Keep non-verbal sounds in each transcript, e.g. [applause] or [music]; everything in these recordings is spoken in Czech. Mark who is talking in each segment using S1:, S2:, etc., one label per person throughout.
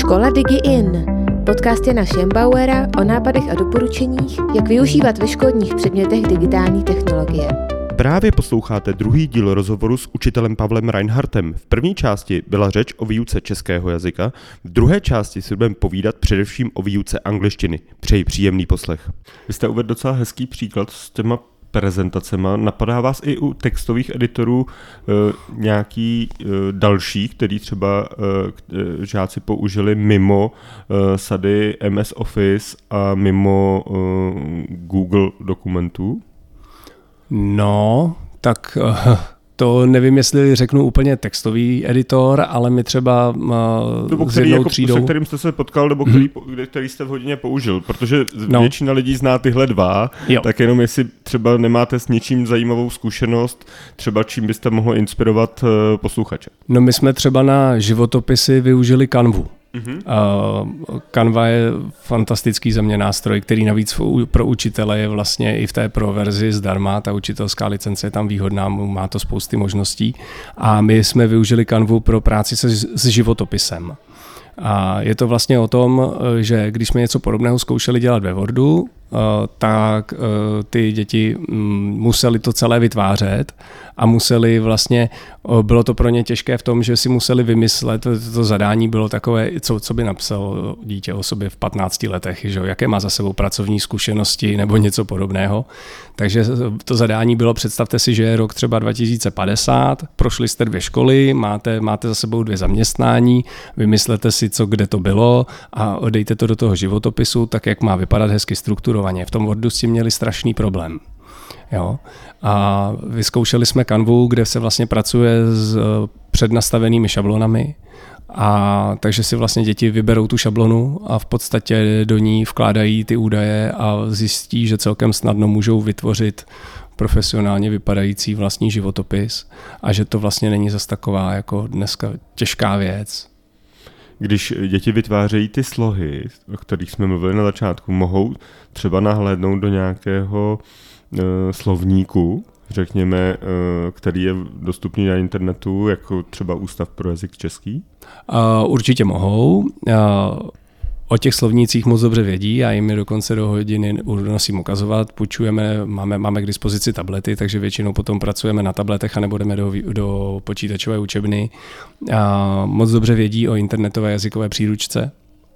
S1: Škola Digi In. Podcast Jana Schembauera o nápadech a doporučeních, jak využívat ve školních předmětech digitální technologie.
S2: Právě posloucháte druhý díl rozhovoru s učitelem Pavlem Reinhardtem. V první části byla řeč o výuce českého jazyka, v druhé části si budeme povídat především o výuce angličtiny. Přeji příjemný poslech. Vy jste uvedl docela hezký příklad s těma prezentacema. Napadá vás i u textových editorů e, nějaký e, další, který třeba e, žáci použili mimo e, sady MS Office a mimo e, Google dokumentů?
S3: No, tak uh, to nevím, jestli řeknu úplně textový editor, ale my třeba uh,
S2: nebo který, s jednou jako, třídou... Se kterým jste se potkal, nebo který, hmm. který jste v hodině použil, protože no. většina lidí zná tyhle dva, jo. tak jenom jestli třeba nemáte s něčím zajímavou zkušenost, třeba čím byste mohli inspirovat uh, posluchače.
S3: No my jsme třeba na životopisy využili kanvu. Mm-hmm. Uh, Canva je fantastický země nástroj, který navíc pro učitele je vlastně i v té pro verzi zdarma. Ta učitelská licence je tam výhodná, má to spousty možností. A my jsme využili Canvu pro práci se, s životopisem. A je to vlastně o tom, že když jsme něco podobného zkoušeli dělat ve Wordu, Eh, tak eh, ty děti mm, museli to celé vytvářet a museli vlastně, eh, bylo to pro ně těžké v tom, že si museli vymyslet, to zadání bylo takové, co, co by napsal dítě o sobě v 15 letech, že, jaké má za sebou pracovní zkušenosti nebo něco podobného. Takže to zadání bylo, představte si, že je rok třeba 2050, prošli jste dvě školy, máte, máte za sebou dvě zaměstnání, vymyslete si, co kde to bylo a dejte to do toho životopisu, tak jak má vypadat hezky strukturu strukturovaně. V tom Wordu s tím měli strašný problém. Jo? A vyzkoušeli jsme Canvu, kde se vlastně pracuje s eh, přednastavenými šablonami, a takže si vlastně děti vyberou tu šablonu a v podstatě do ní vkládají ty údaje a zjistí, že celkem snadno můžou vytvořit profesionálně vypadající vlastní životopis a že to vlastně není zas taková jako dneska těžká věc
S2: když děti vytvářejí ty slohy, o kterých jsme mluvili na začátku, mohou třeba nahlédnout do nějakého uh, slovníku, řekněme, uh, který je dostupný na internetu, jako třeba Ústav pro jazyk český?
S3: Uh, určitě mohou. O těch slovnících moc dobře vědí, já jim je dokonce do hodiny nosím ukazovat, půjčujeme, máme, máme k dispozici tablety, takže většinou potom pracujeme na tabletech a nebo jdeme do, do počítačové učebny. A moc dobře vědí o internetové jazykové příručce,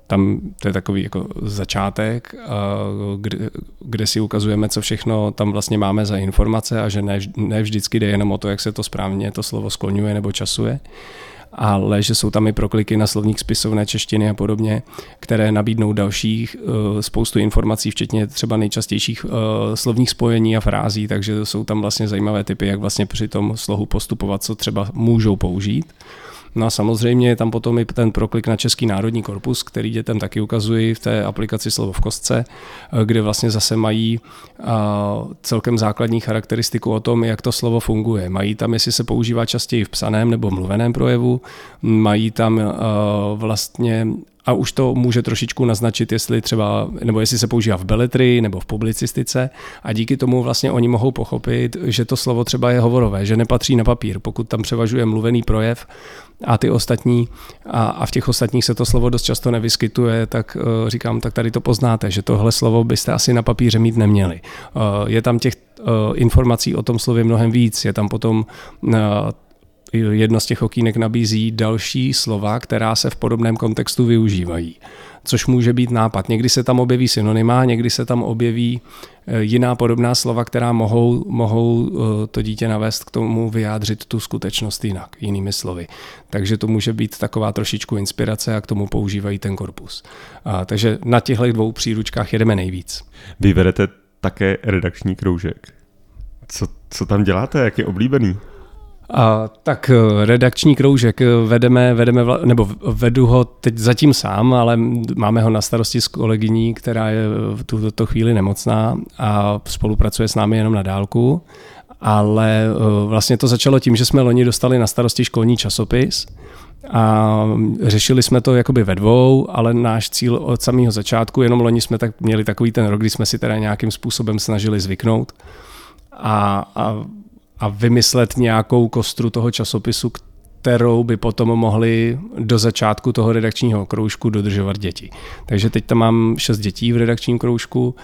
S3: tam to je takový jako začátek, kde, kde si ukazujeme, co všechno tam vlastně máme za informace a že ne, ne vždycky jde jenom o to, jak se to správně to slovo skloňuje nebo časuje ale že jsou tam i prokliky na slovník spisovné češtiny a podobně, které nabídnou dalších uh, spoustu informací, včetně třeba nejčastějších uh, slovních spojení a frází, takže jsou tam vlastně zajímavé typy, jak vlastně při tom slohu postupovat, co třeba můžou použít. No a samozřejmě je tam potom i ten proklik na Český národní korpus, který dětem taky ukazují v té aplikaci Slovo v kostce, eh, kde vlastně zase mají celkem základní charakteristiku o tom, jak to slovo funguje. Mají tam, jestli se používá častěji v psaném nebo mluveném projevu, mají tam vlastně a už to může trošičku naznačit, jestli třeba, nebo jestli se používá v beletrii nebo v publicistice. A díky tomu vlastně oni mohou pochopit, že to slovo třeba je hovorové, že nepatří na papír, pokud tam převažuje mluvený projev. A ty ostatní a, a v těch ostatních se to slovo dost často nevyskytuje, tak uh, říkám, tak tady to poznáte, že tohle slovo byste asi na papíře mít neměli. Uh, je tam těch uh, informací o tom slově mnohem víc, je tam potom jedno z těch okýnek nabízí další slova, která se v podobném kontextu využívají. Což může být nápad. Někdy se tam objeví synonyma, někdy se tam objeví eh, jiná podobná slova, která mohou, mohou eh, to dítě navést k tomu vyjádřit tu skutečnost jinak, jinými slovy. Takže to může být taková trošičku inspirace a k tomu používají ten korpus. A, takže na těchto dvou příručkách jedeme nejvíc.
S2: Vy také redakční kroužek. Co, co tam děláte, jak je oblíbený?
S3: A, tak eh, redakční kroužek eh, vedeme, vedeme, nebo vedu ho teď zatím sám, ale máme ho na starosti s kolegyní, která je v tuto chvíli nemocná a spolupracuje s námi jenom na dálku. Ale eh, vlastně to začalo tím, že jsme loni dostali na starosti školní časopis, a řešili jsme to jakoby ve dvou, ale náš cíl od samého začátku, jenom loni jsme tak měli takový ten rok, kdy jsme si teda nějakým způsobem snažili zvyknout. A, a a vymyslet nějakou kostru toho časopisu, kterou by potom mohli do začátku toho redakčního kroužku dodržovat děti. Takže teď tam mám šest dětí v redakčním kroužku,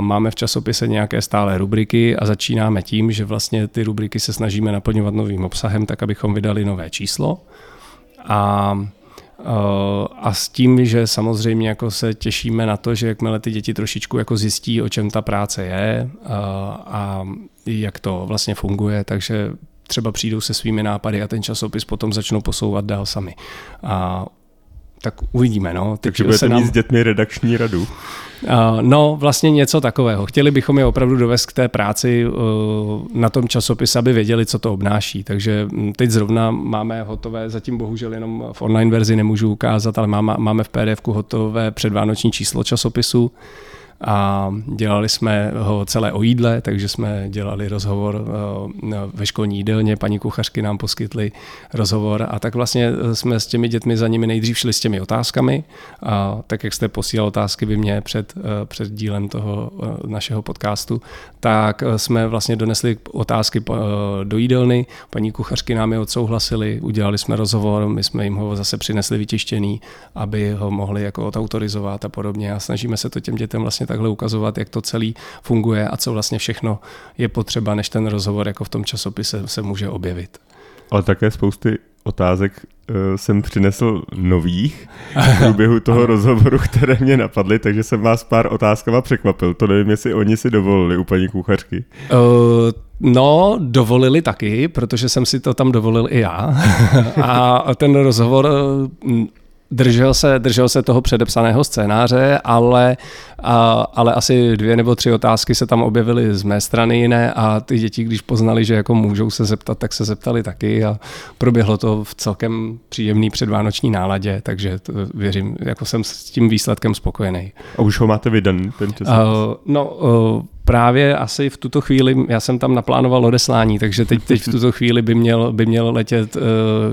S3: máme v časopise nějaké stále rubriky a začínáme tím, že vlastně ty rubriky se snažíme naplňovat novým obsahem, tak abychom vydali nové číslo. A a s tím, že samozřejmě jako se těšíme na to, že jakmile ty děti trošičku jako zjistí, o čem ta práce je a, jak to vlastně funguje, takže třeba přijdou se svými nápady a ten časopis potom začnou posouvat dál sami. A tak uvidíme. No.
S2: Teď Takže budete nám... mít s dětmi redakční radu? Uh,
S3: no, vlastně něco takového. Chtěli bychom je opravdu dovést k té práci uh, na tom časopise, aby věděli, co to obnáší. Takže hm, teď zrovna máme hotové, zatím bohužel jenom v online verzi nemůžu ukázat, ale máme, máme v pdf hotové předvánoční číslo časopisu a dělali jsme ho celé o jídle, takže jsme dělali rozhovor eh, ve školní jídelně, paní kuchařky nám poskytly rozhovor a tak vlastně jsme s těmi dětmi za nimi nejdřív šli s těmi otázkami a tak jak jste posílal otázky vy mě před, eh, před dílem toho eh, našeho podcastu, tak jsme vlastně donesli otázky do jídelny, paní kuchařky nám je odsouhlasili, udělali jsme rozhovor, my jsme jim ho zase přinesli vytištěný, aby ho mohli jako odautorizovat a podobně. A snažíme se to těm dětem vlastně takhle ukazovat, jak to celý funguje a co vlastně všechno je potřeba, než ten rozhovor jako v tom časopise se může objevit.
S2: Ale také spousty otázek uh, jsem přinesl nových v průběhu toho [laughs] rozhovoru, které mě napadly, takže jsem vás pár otázkama překvapil. To nevím, jestli oni si dovolili u paní kuchařky. Uh,
S3: No, dovolili taky, protože jsem si to tam dovolil i já. [laughs] a ten rozhovor Držel se, držel se toho předepsaného scénáře, ale, a, ale asi dvě nebo tři otázky se tam objevily z mé strany jiné a ty děti, když poznali, že jako můžou se zeptat, tak se zeptali taky a proběhlo to v celkem příjemný předvánoční náladě, takže to, věřím, jako jsem s tím výsledkem spokojený.
S2: A už ho máte vydaný, ten? Uh,
S3: no, uh, právě asi v tuto chvíli, já jsem tam naplánoval odeslání, takže teď, teď v tuto chvíli by měl, by měl letět uh,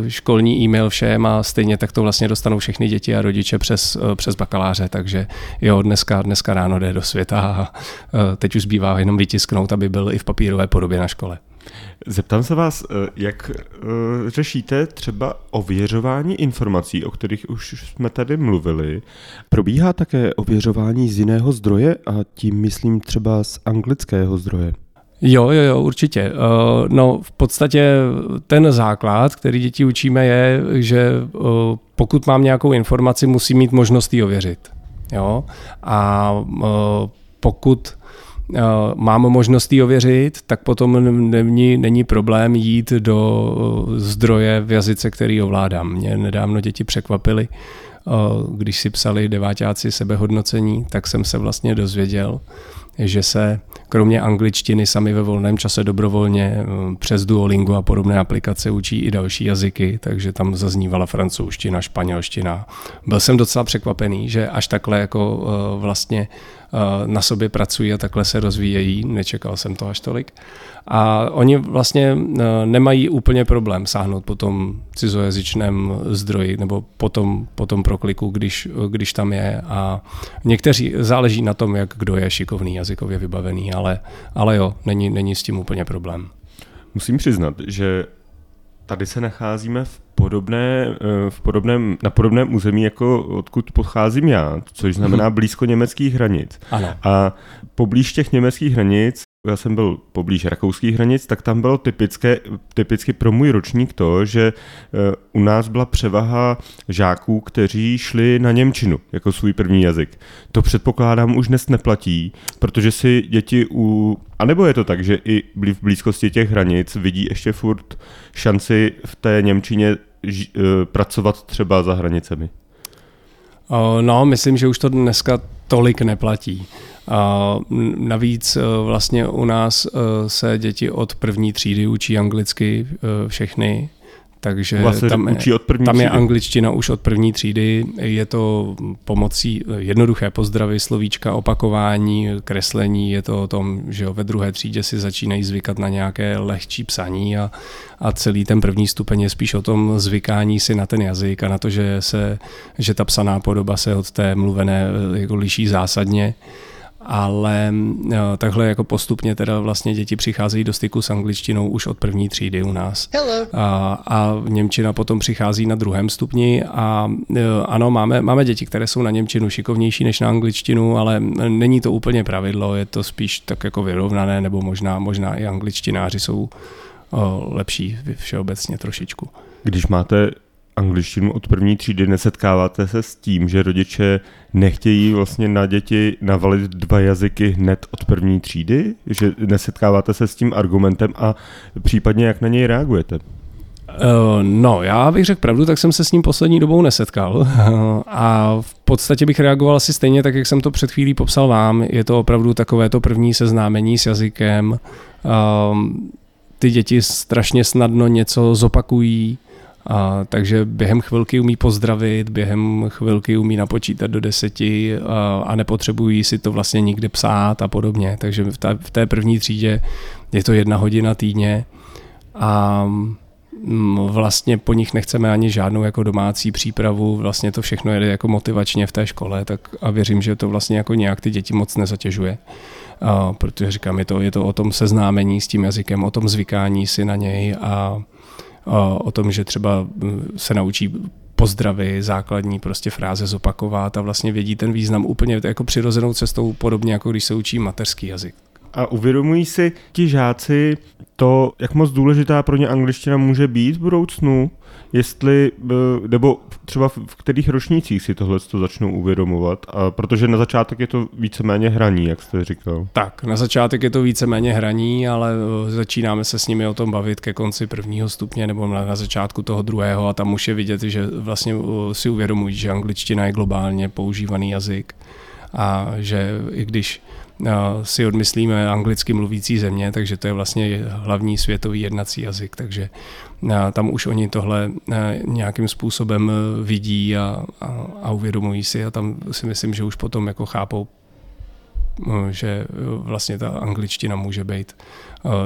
S3: školní e-mail všem a stejně tak to vlastně dostanou všechny děti a rodiče přes, uh, přes bakaláře, takže jo, dneska, dneska ráno jde do světa a uh, teď už zbývá jenom vytisknout, aby byl i v papírové podobě na škole.
S2: Zeptám se vás, eh, jak eh, řešíte třeba ověřování informací, o kterých už jsme tady mluvili. Probíhá také ověřování z jiného zdroje a tím myslím třeba z anglického zdroje?
S3: Jo, jo, jo, určitě. Eh, no, v podstatě ten základ, který děti učíme, je, že pokud mám nějakou informaci, musím mít možnost ji ověřit. Jo? A pokud mám možnost ji ověřit, tak potom není, není problém jít do eh, zdroje v jazyce, který ovládám. Mě nedávno děti překvapily, eh, když si psali devátáci sebehodnocení, tak jsem se vlastně dozvěděl, že se kromě angličtiny sami ve volném čase dobrovolně přes Duolingo a podobné aplikace učí i další jazyky, takže tam zaznívala francouzština, španělština. Byl jsem docela překvapený, že až takhle jako vlastně na sobě pracují a takhle se rozvíjejí. Nečekal jsem to až tolik. A oni vlastně nemají úplně problém sáhnout po tom cizojazyčném zdroji nebo po tom, po tom prokliku, když, když tam je. A někteří záleží na tom, jak kdo je šikovný, jazykově vybavený, ale, ale jo, není, není s tím úplně problém.
S2: Musím přiznat, že tady se nacházíme v podobné, eh, v podobném, na podobném území, jako odkud pocházím já, což znamená mhm. blízko německých hranic.
S3: Ano.
S2: A poblíž těch německých hranic já jsem byl poblíž rakouských hranic, tak tam bylo typické, typicky pro můj ročník to, že eh, u nás byla převaha žáků, kteří šli na Němčinu jako svůj první jazyk. To předpokládám už dnes neplatí, protože si děti u... A nebo je to tak, že i v blízkosti těch hranic vidí ještě furt šanci v té Němčině ž, eh, pracovat třeba za hranicemi?
S3: No, myslím, že už to dneska tolik neplatí. A navíc e, vlastně u nás se děti od první třídy učí anglicky všechny, takže
S2: vlastně
S3: tam,
S2: učí od první
S3: tam
S2: je
S3: třídy. angličtina už od první třídy. Je to pomocí jednoduché pozdravy, slovíčka, opakování, kreslení. Je to o tom, že ve druhé třídě si začínají zvykat na nějaké lehčí psaní a, a celý ten první stupeň je spíš o tom zvykání si na ten jazyk a na to, že, se, že ta psaná podoba se od té mluvené jako liší zásadně. Ale uh, takhle jako postupně teda vlastně děti přicházejí do styku s angličtinou už od první třídy u nás. Hello. A, a Němčina potom přichází na druhém stupni a uh, ano, máme, máme děti, které jsou na Němčinu šikovnější než na angličtinu, ale není to úplně pravidlo, je to spíš tak jako vyrovnané, nebo možná, možná i angličtináři jsou uh, lepší všeobecně trošičku.
S2: Když máte angličtinu od první třídy, nesetkáváte se s tím, že rodiče nechtějí vlastně na děti navalit dva jazyky hned od první třídy? Že nesetkáváte se s tím argumentem a případně jak na něj reagujete?
S3: Uh, no, já bych řekl pravdu, tak jsem se s ním poslední dobou nesetkal [laughs] a v podstatě bych reagoval asi stejně tak, jak jsem to před chvílí popsal vám. Je to opravdu takové to první seznámení s jazykem. Um, ty děti strašně snadno něco zopakují, a, takže během chvilky umí pozdravit, během chvilky umí napočítat do deseti a, a nepotřebují si to vlastně nikde psát a podobně. Takže v té, v té první třídě je to jedna hodina týdně a mm, vlastně po nich nechceme ani žádnou jako domácí přípravu, vlastně to všechno jede jako motivačně v té škole, tak a věřím, že to vlastně jako nějak ty děti moc nezatěžuje. A, protože říkám, je to, je to o tom seznámení s tím jazykem, o tom zvykání si na něj a o tom, že třeba se naučí pozdravy, základní prostě fráze zopakovat a vlastně vědí ten význam úplně jako přirozenou cestou, podobně jako když se učí mateřský jazyk.
S2: A uvědomují si ti žáci to, jak moc důležitá pro ně angličtina může být v budoucnu? jestli, eh, nebo třeba v kterých ročnících si tohle to začnou uvědomovat, a protože na začátek je to víceméně hraní, jak jste říkal.
S3: Tak, na začátek je to víceméně hraní, ale eh, začínáme se s nimi o tom bavit ke konci prvního stupně nebo na začátku toho druhého a tam už je vidět, že vlastně eh, si uvědomují, že angličtina je globálně používaný jazyk a že i když si odmyslíme anglicky mluvící země, takže to je vlastně hlavní světový jednací jazyk, takže tam už oni tohle nějakým způsobem e, vidí a, a, a uvědomují si a tam si myslím, že už potom jako chápou, že e, vlastně ta angličtina může být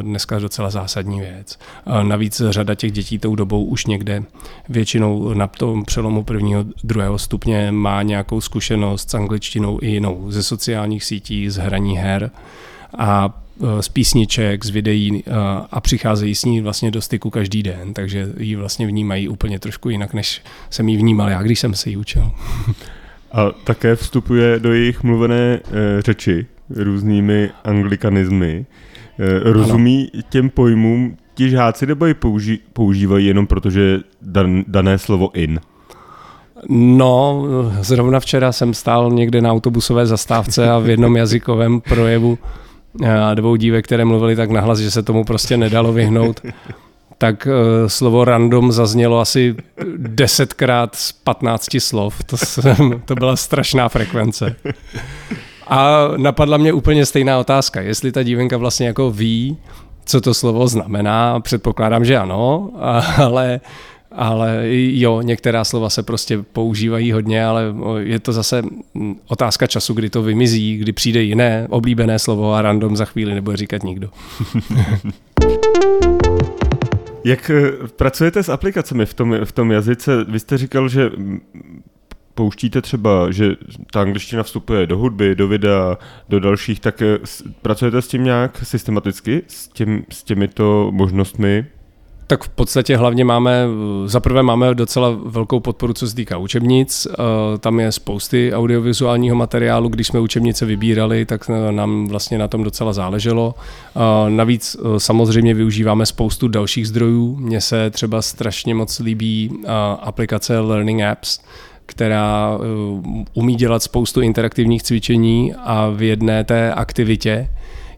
S3: dneska docela zásadní věc. Navíc řada těch dětí tou dobou už někde většinou na tom přelomu prvního, druhého stupně má nějakou zkušenost s angličtinou i jinou ze sociálních sítí, z hraní her a Eh, z písniček, z videí eh, a přicházejí s ní vlastně do styku každý den, takže ji vlastně vnímají úplně trošku jinak, než jsem ji vnímal já, když jsem se ji učil. [laughs]
S2: A také vstupuje do jejich mluvené e, řeči různými anglikanismy. E, rozumí ano. těm pojmům ti žáci nebo ji použí, používají jenom protože dan, dané slovo in?
S3: No, zrovna včera jsem stál někde na autobusové zastávce a v jednom jazykovém projevu a dvou dívek, které mluvili tak nahlas, že se tomu prostě nedalo vyhnout, tak uh, slovo random zaznělo asi desetkrát z 15 slov. To, jsem, to byla strašná frekvence. A napadla mě úplně stejná otázka, jestli ta dívenka vlastně jako ví, co to slovo znamená. Předpokládám, že ano, ale ale jo, některá slova se prostě používají hodně, ale je to zase otázka času, kdy to vymizí, kdy přijde jiné oblíbené slovo a random za chvíli nebude říkat nikdo. [laughs]
S2: Jak eh, pracujete s aplikacemi v tom, v tom jazyce? Vy jste říkal, že pouštíte třeba, že ta angličtina vstupuje do hudby, do videa, do dalších, tak eh, pracujete s tím nějak systematicky, s, těm, s těmito možnostmi?
S3: Tak v podstatě hlavně máme, zaprvé máme docela velkou podporu, co se týká učebnic. Eh, tam je spousty audiovizuálního materiálu. Když jsme učebnice vybírali, tak nám vlastně na tom docela záleželo. Eh, navíc eh, samozřejmě využíváme spoustu dalších zdrojů. Mně se třeba strašně moc líbí aplikace Learning Apps, která umí dělat spoustu interaktivních cvičení a v jedné té aktivitě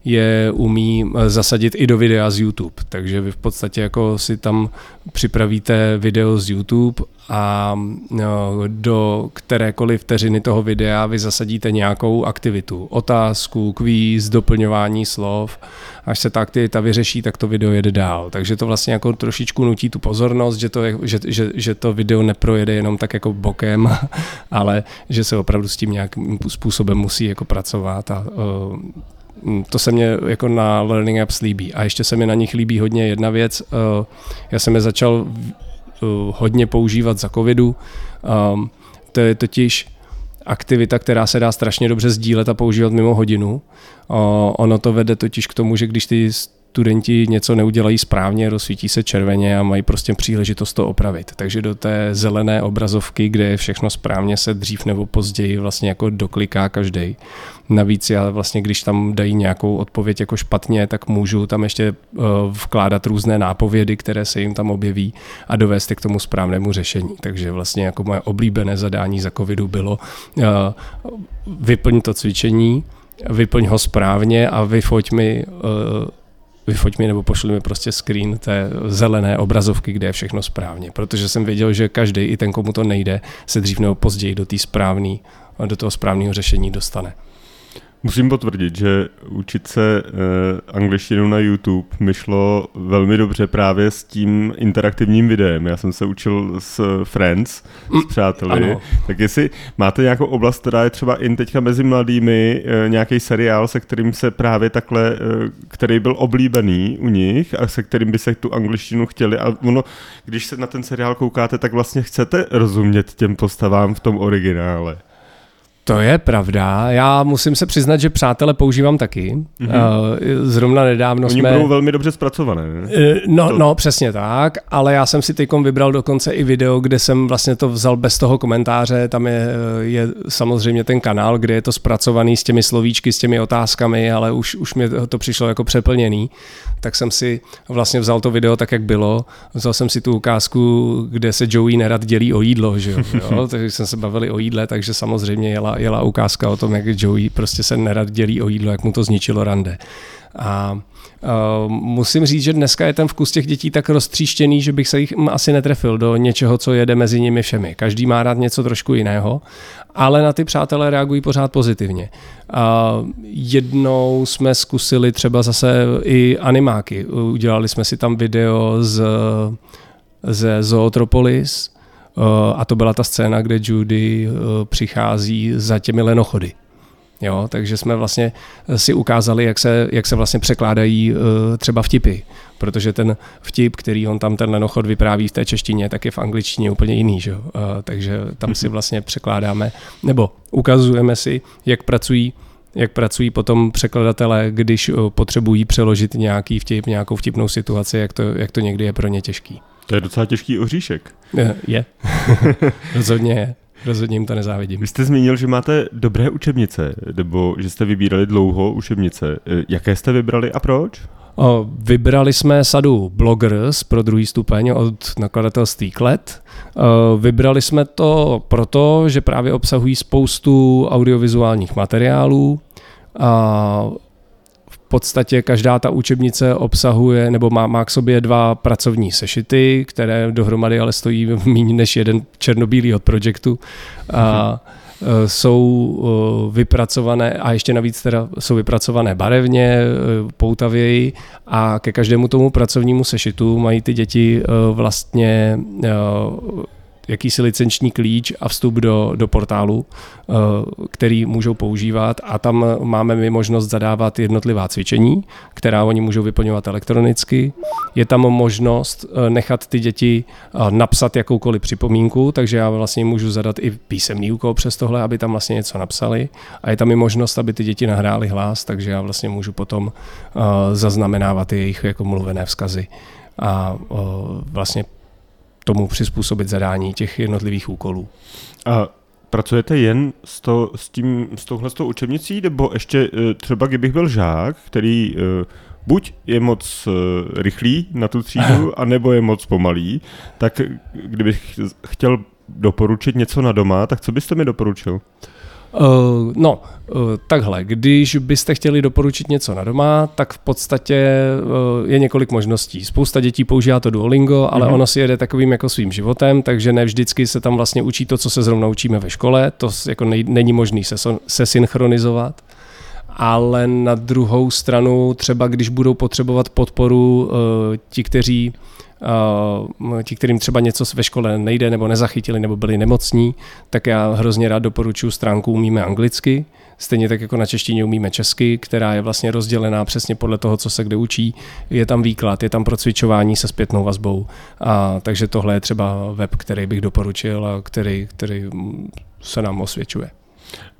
S3: je umí eh, zasadit i do videa z YouTube. Takže vy v podstatě jako si tam připravíte video z YouTube a no, do kterékoliv vteřiny toho videa vy zasadíte nějakou aktivitu. Otázku, kvíz, doplňování slov. Až se ta aktivita vyřeší, tak to video jede dál. Takže to vlastně jako trošičku nutí tu pozornost, že to, je, že, že, že to video neprojede jenom tak jako bokem, [laughs] ale že se opravdu s tím nějakým způsobem musí jako pracovat a Mm, to se mně jako na Learning Apps líbí. A ještě se mi na nich líbí hodně jedna věc. Eh, já jsem je začal eh, hodně používat za covidu. Ehm, to je totiž aktivita, která se dá strašně dobře sdílet a používat mimo hodinu. Ono to vede totiž k tomu, že když ty studenti něco neudělají správně, rozsvítí se červeně a mají prostě příležitost to opravit. Takže do té zelené obrazovky, kde je všechno správně, se dřív nebo později vlastně jako dokliká každý. Navíc já vlastně, když tam dají nějakou odpověď jako špatně, tak můžu tam ještě uh, vkládat různé nápovědy, které se jim tam objeví a dovést je k tomu správnému řešení. Takže vlastně jako moje oblíbené zadání za covidu bylo uh, vyplň to cvičení, vyplň ho správně a vyfoť mi uh, vyfoť mi nebo pošli mi prostě screen té zelené obrazovky, kde je všechno správně. Protože jsem věděl, že každý, i ten, komu to nejde, se dřív nebo později do té správné, do toho správného řešení dostane.
S2: Musím potvrdit, že učit se uh, angličtinu na YouTube mi šlo velmi dobře právě s tím interaktivním videem. Já jsem se učil s Friends, s přáteli. Ano. Tak jestli máte nějakou oblast, která je třeba i teďka mezi mladými, uh, nějaký seriál, se kterým se právě takhle, který byl oblíbený u nich a se kterým by se tu angličtinu chtěli. A ono, když se na ten seriál koukáte, tak vlastně chcete rozumět těm postavám v tom originále.
S3: To je pravda. Já musím se přiznat, že přátele používám taky. Mm-hmm. Zrovna nedávno
S2: Oni
S3: jsme...
S2: budou velmi dobře zpracované. Ne?
S3: Eh, no, to... no, přesně tak, ale já jsem si teď vybral dokonce i video, kde jsem vlastně to vzal bez toho komentáře. Tam je, je samozřejmě ten kanál, kde je to zpracovaný s těmi slovíčky, s těmi otázkami, ale už, už mi to přišlo jako přeplněný. Tak jsem si vlastně vzal to video tak, jak bylo. Vzal jsem si tu ukázku, kde se Joey nerad dělí o jídlo, že jo? [laughs] takže jsme se bavili o jídle, takže samozřejmě jela jela ukázka o tom, jak Joey prostě se nerad dělí o jídlo, jak mu to zničilo rande. A Uh, musím říct, že dneska je ten vkus těch dětí tak roztříštěný, že bych se jich asi netrefil do něčeho, co jede mezi nimi všemi. Každý má rád něco trošku jiného, ale na ty přátelé reagují pořád pozitivně. Uh, jednou jsme zkusili třeba zase i animáky. Udělali jsme si tam video z, ze Zootropolis, a to byla ta scéna, kde Judy eh, přichází za těmi lenochody. Jo, takže jsme vlastně si ukázali, jak se, jak se vlastně překládají eh, třeba vtipy, protože ten vtip, který on tam ten lenochod vypráví v té češtině, tak je v angličtině úplně jiný, že? takže tam si vlastně překládáme, nebo ukazujeme si, jak pracují jak pracují potom překladatelé, když potřebují přeložit nějaký vtip, nějakou vtipnou situaci, jak to, jak to někdy je pro ně těžký.
S2: To je docela těžký oříšek.
S3: Je. [laughs] Rozhodně je. Rozhodně jim to nezávidím.
S2: Vy jste zmínil, že máte dobré učebnice, nebo že jste vybírali dlouho učebnice. Jaké jste vybrali a proč?
S3: O, vybrali jsme sadu Bloggers pro druhý stupeň od nakladatelství Klet. O, vybrali jsme to proto, že právě obsahují spoustu audiovizuálních materiálů. A podstatě každá ta učebnice obsahuje nebo má, má k sobě dva pracovní sešity, které dohromady ale stojí [laughs] méně než jeden černobílý od projektu. A e, jsou e, vypracované a ještě navíc teda jsou vypracované barevně, e, poutavěji a ke každému tomu pracovnímu sešitu mají ty děti vlastně jakýsi licenční klíč a vstup do, do portálu, eh, který můžou používat. A tam máme my možnost zadávat jednotlivá cvičení, která oni můžou vyplňovat elektronicky. Je tam možnost eh, nechat ty děti eh, napsat jakoukoliv připomínku, takže já vlastně můžu zadat i písemný úkol přes tohle, aby tam vlastně něco napsali. A je tam i možnost, aby ty děti nahrály hlas, takže já vlastně můžu potom zaznamenávat jejich jako mluvené vzkazy. A vlastně tomu přizpůsobit zadání těch jednotlivých úkolů.
S2: A pracujete jen s, to, s, tím, s touhle s tou učebnicí, nebo ještě eh, třeba kdybych byl žák, který eh, buď je moc eh, rychlý na tu třídu, [laughs] anebo je moc pomalý, tak kdybych chtěl doporučit něco na doma, tak co byste mi doporučil?
S3: Uh, no, uh, takhle, když byste chtěli doporučit něco na doma, tak v podstatě uh, je několik možností. Spousta dětí používá to Duolingo, ale mm-hmm. ono si jede takovým jako svým životem, takže ne vždycky se tam vlastně učí to, co se zrovna učíme ve škole, to jako nej, není možný se, se synchronizovat. Ale na druhou stranu, třeba když budou potřebovat podporu uh, ti, kteří uh, ti, kterým třeba něco ve škole nejde nebo nezachytili nebo byli nemocní, tak já hrozně rád doporučuji stránku Umíme anglicky, stejně tak jako na češtině umíme česky, která je vlastně rozdělená přesně podle toho, co se kde učí. Je tam výklad, je tam procvičování se zpětnou vazbou. A, takže tohle je třeba web, který bych doporučil a který, který se nám osvědčuje.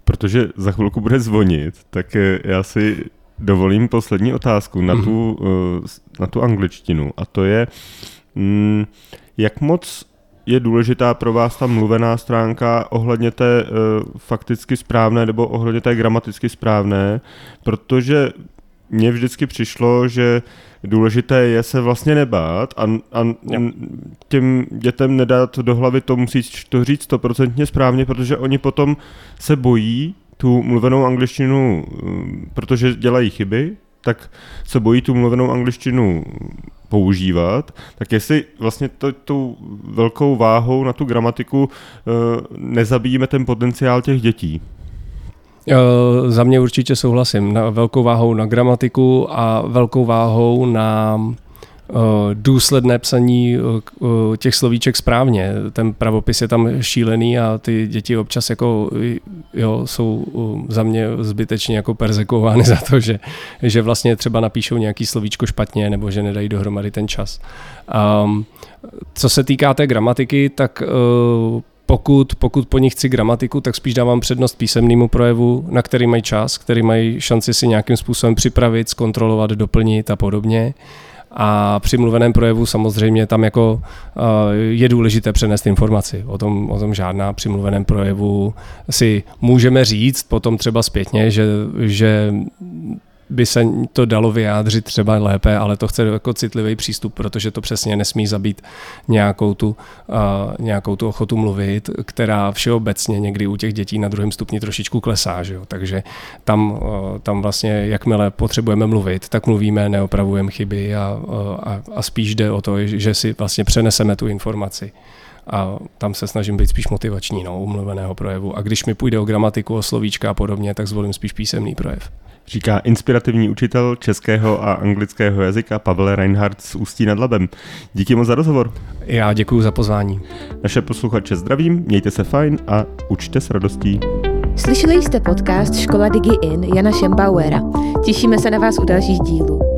S2: protože za chvilku bude zvonit, tak eh, já si dovolím poslední otázku na tu, mm. Na tu angličtinu. A to je, mm, jak moc je důležitá pro vás ta mluvená stránka ohledně té uh, fakticky správné nebo ohledně té gramaticky správné, protože mně vždycky přišlo, že důležité je se vlastně nebát a, a těm dětem nedat do hlavy to musí to říct stoprocentně správně, protože oni potom se bojí tu mluvenou angličtinu, mm, protože dělají chyby, tak se bojí tu mluvenou angličtinu používat, tak jestli vlastně to, tou velkou váhou na tu gramatiku uh, nezabíjíme ten potenciál těch dětí.
S3: Uh, za mě určitě souhlasím. Na velkou váhou na gramatiku a velkou váhou na Eh, důsledné psaní eh, těch slovíček správně. Ten pravopis je tam šílený a ty děti občas jako, jo, jsou eh, za mě zbytečně jako perzekovány [laughs] za to, že, že vlastně třeba napíšou nějaký slovíčko špatně nebo že nedají dohromady ten čas. Um, co se týká té gramatiky, tak pokud, pokud po nich chci gramatiku, tak spíš dávám přednost písemnému projevu, na který mají čas, který mají šanci si nějakým způsobem připravit, zkontrolovat, doplnit a podobně. A při mluveném projevu samozřejmě tam jako je důležité přenést informaci. O tom, o tom žádná při mluveném projevu si můžeme říct potom třeba zpětně, že, že by se to dalo vyjádřit třeba lépe, ale to chce jako citlivý přístup, protože to přesně nesmí zabít nějakou tu, uh, nějakou tu ochotu mluvit, která všeobecně někdy u těch dětí na druhém stupni trošičku klesá. Že jo? Takže tam, uh, tam vlastně, jakmile potřebujeme mluvit, tak mluvíme, neopravujeme chyby a, a, a spíš jde o to, že si vlastně přeneseme tu informaci a tam se snažím být spíš motivační, no, umluveného projevu. A když mi půjde o gramatiku, o slovíčka a podobně, tak zvolím spíš písemný projev
S2: říká inspirativní učitel českého a anglického jazyka Pavel Reinhardt z Ústí nad Labem. Díky moc za rozhovor.
S3: Já děkuji za pozvání.
S2: Naše posluchače zdravím, mějte se fajn a učte s radostí.
S1: Slyšeli jste podcast Škola Digi In Jana Šembauera. Těšíme se na vás u dalších dílů.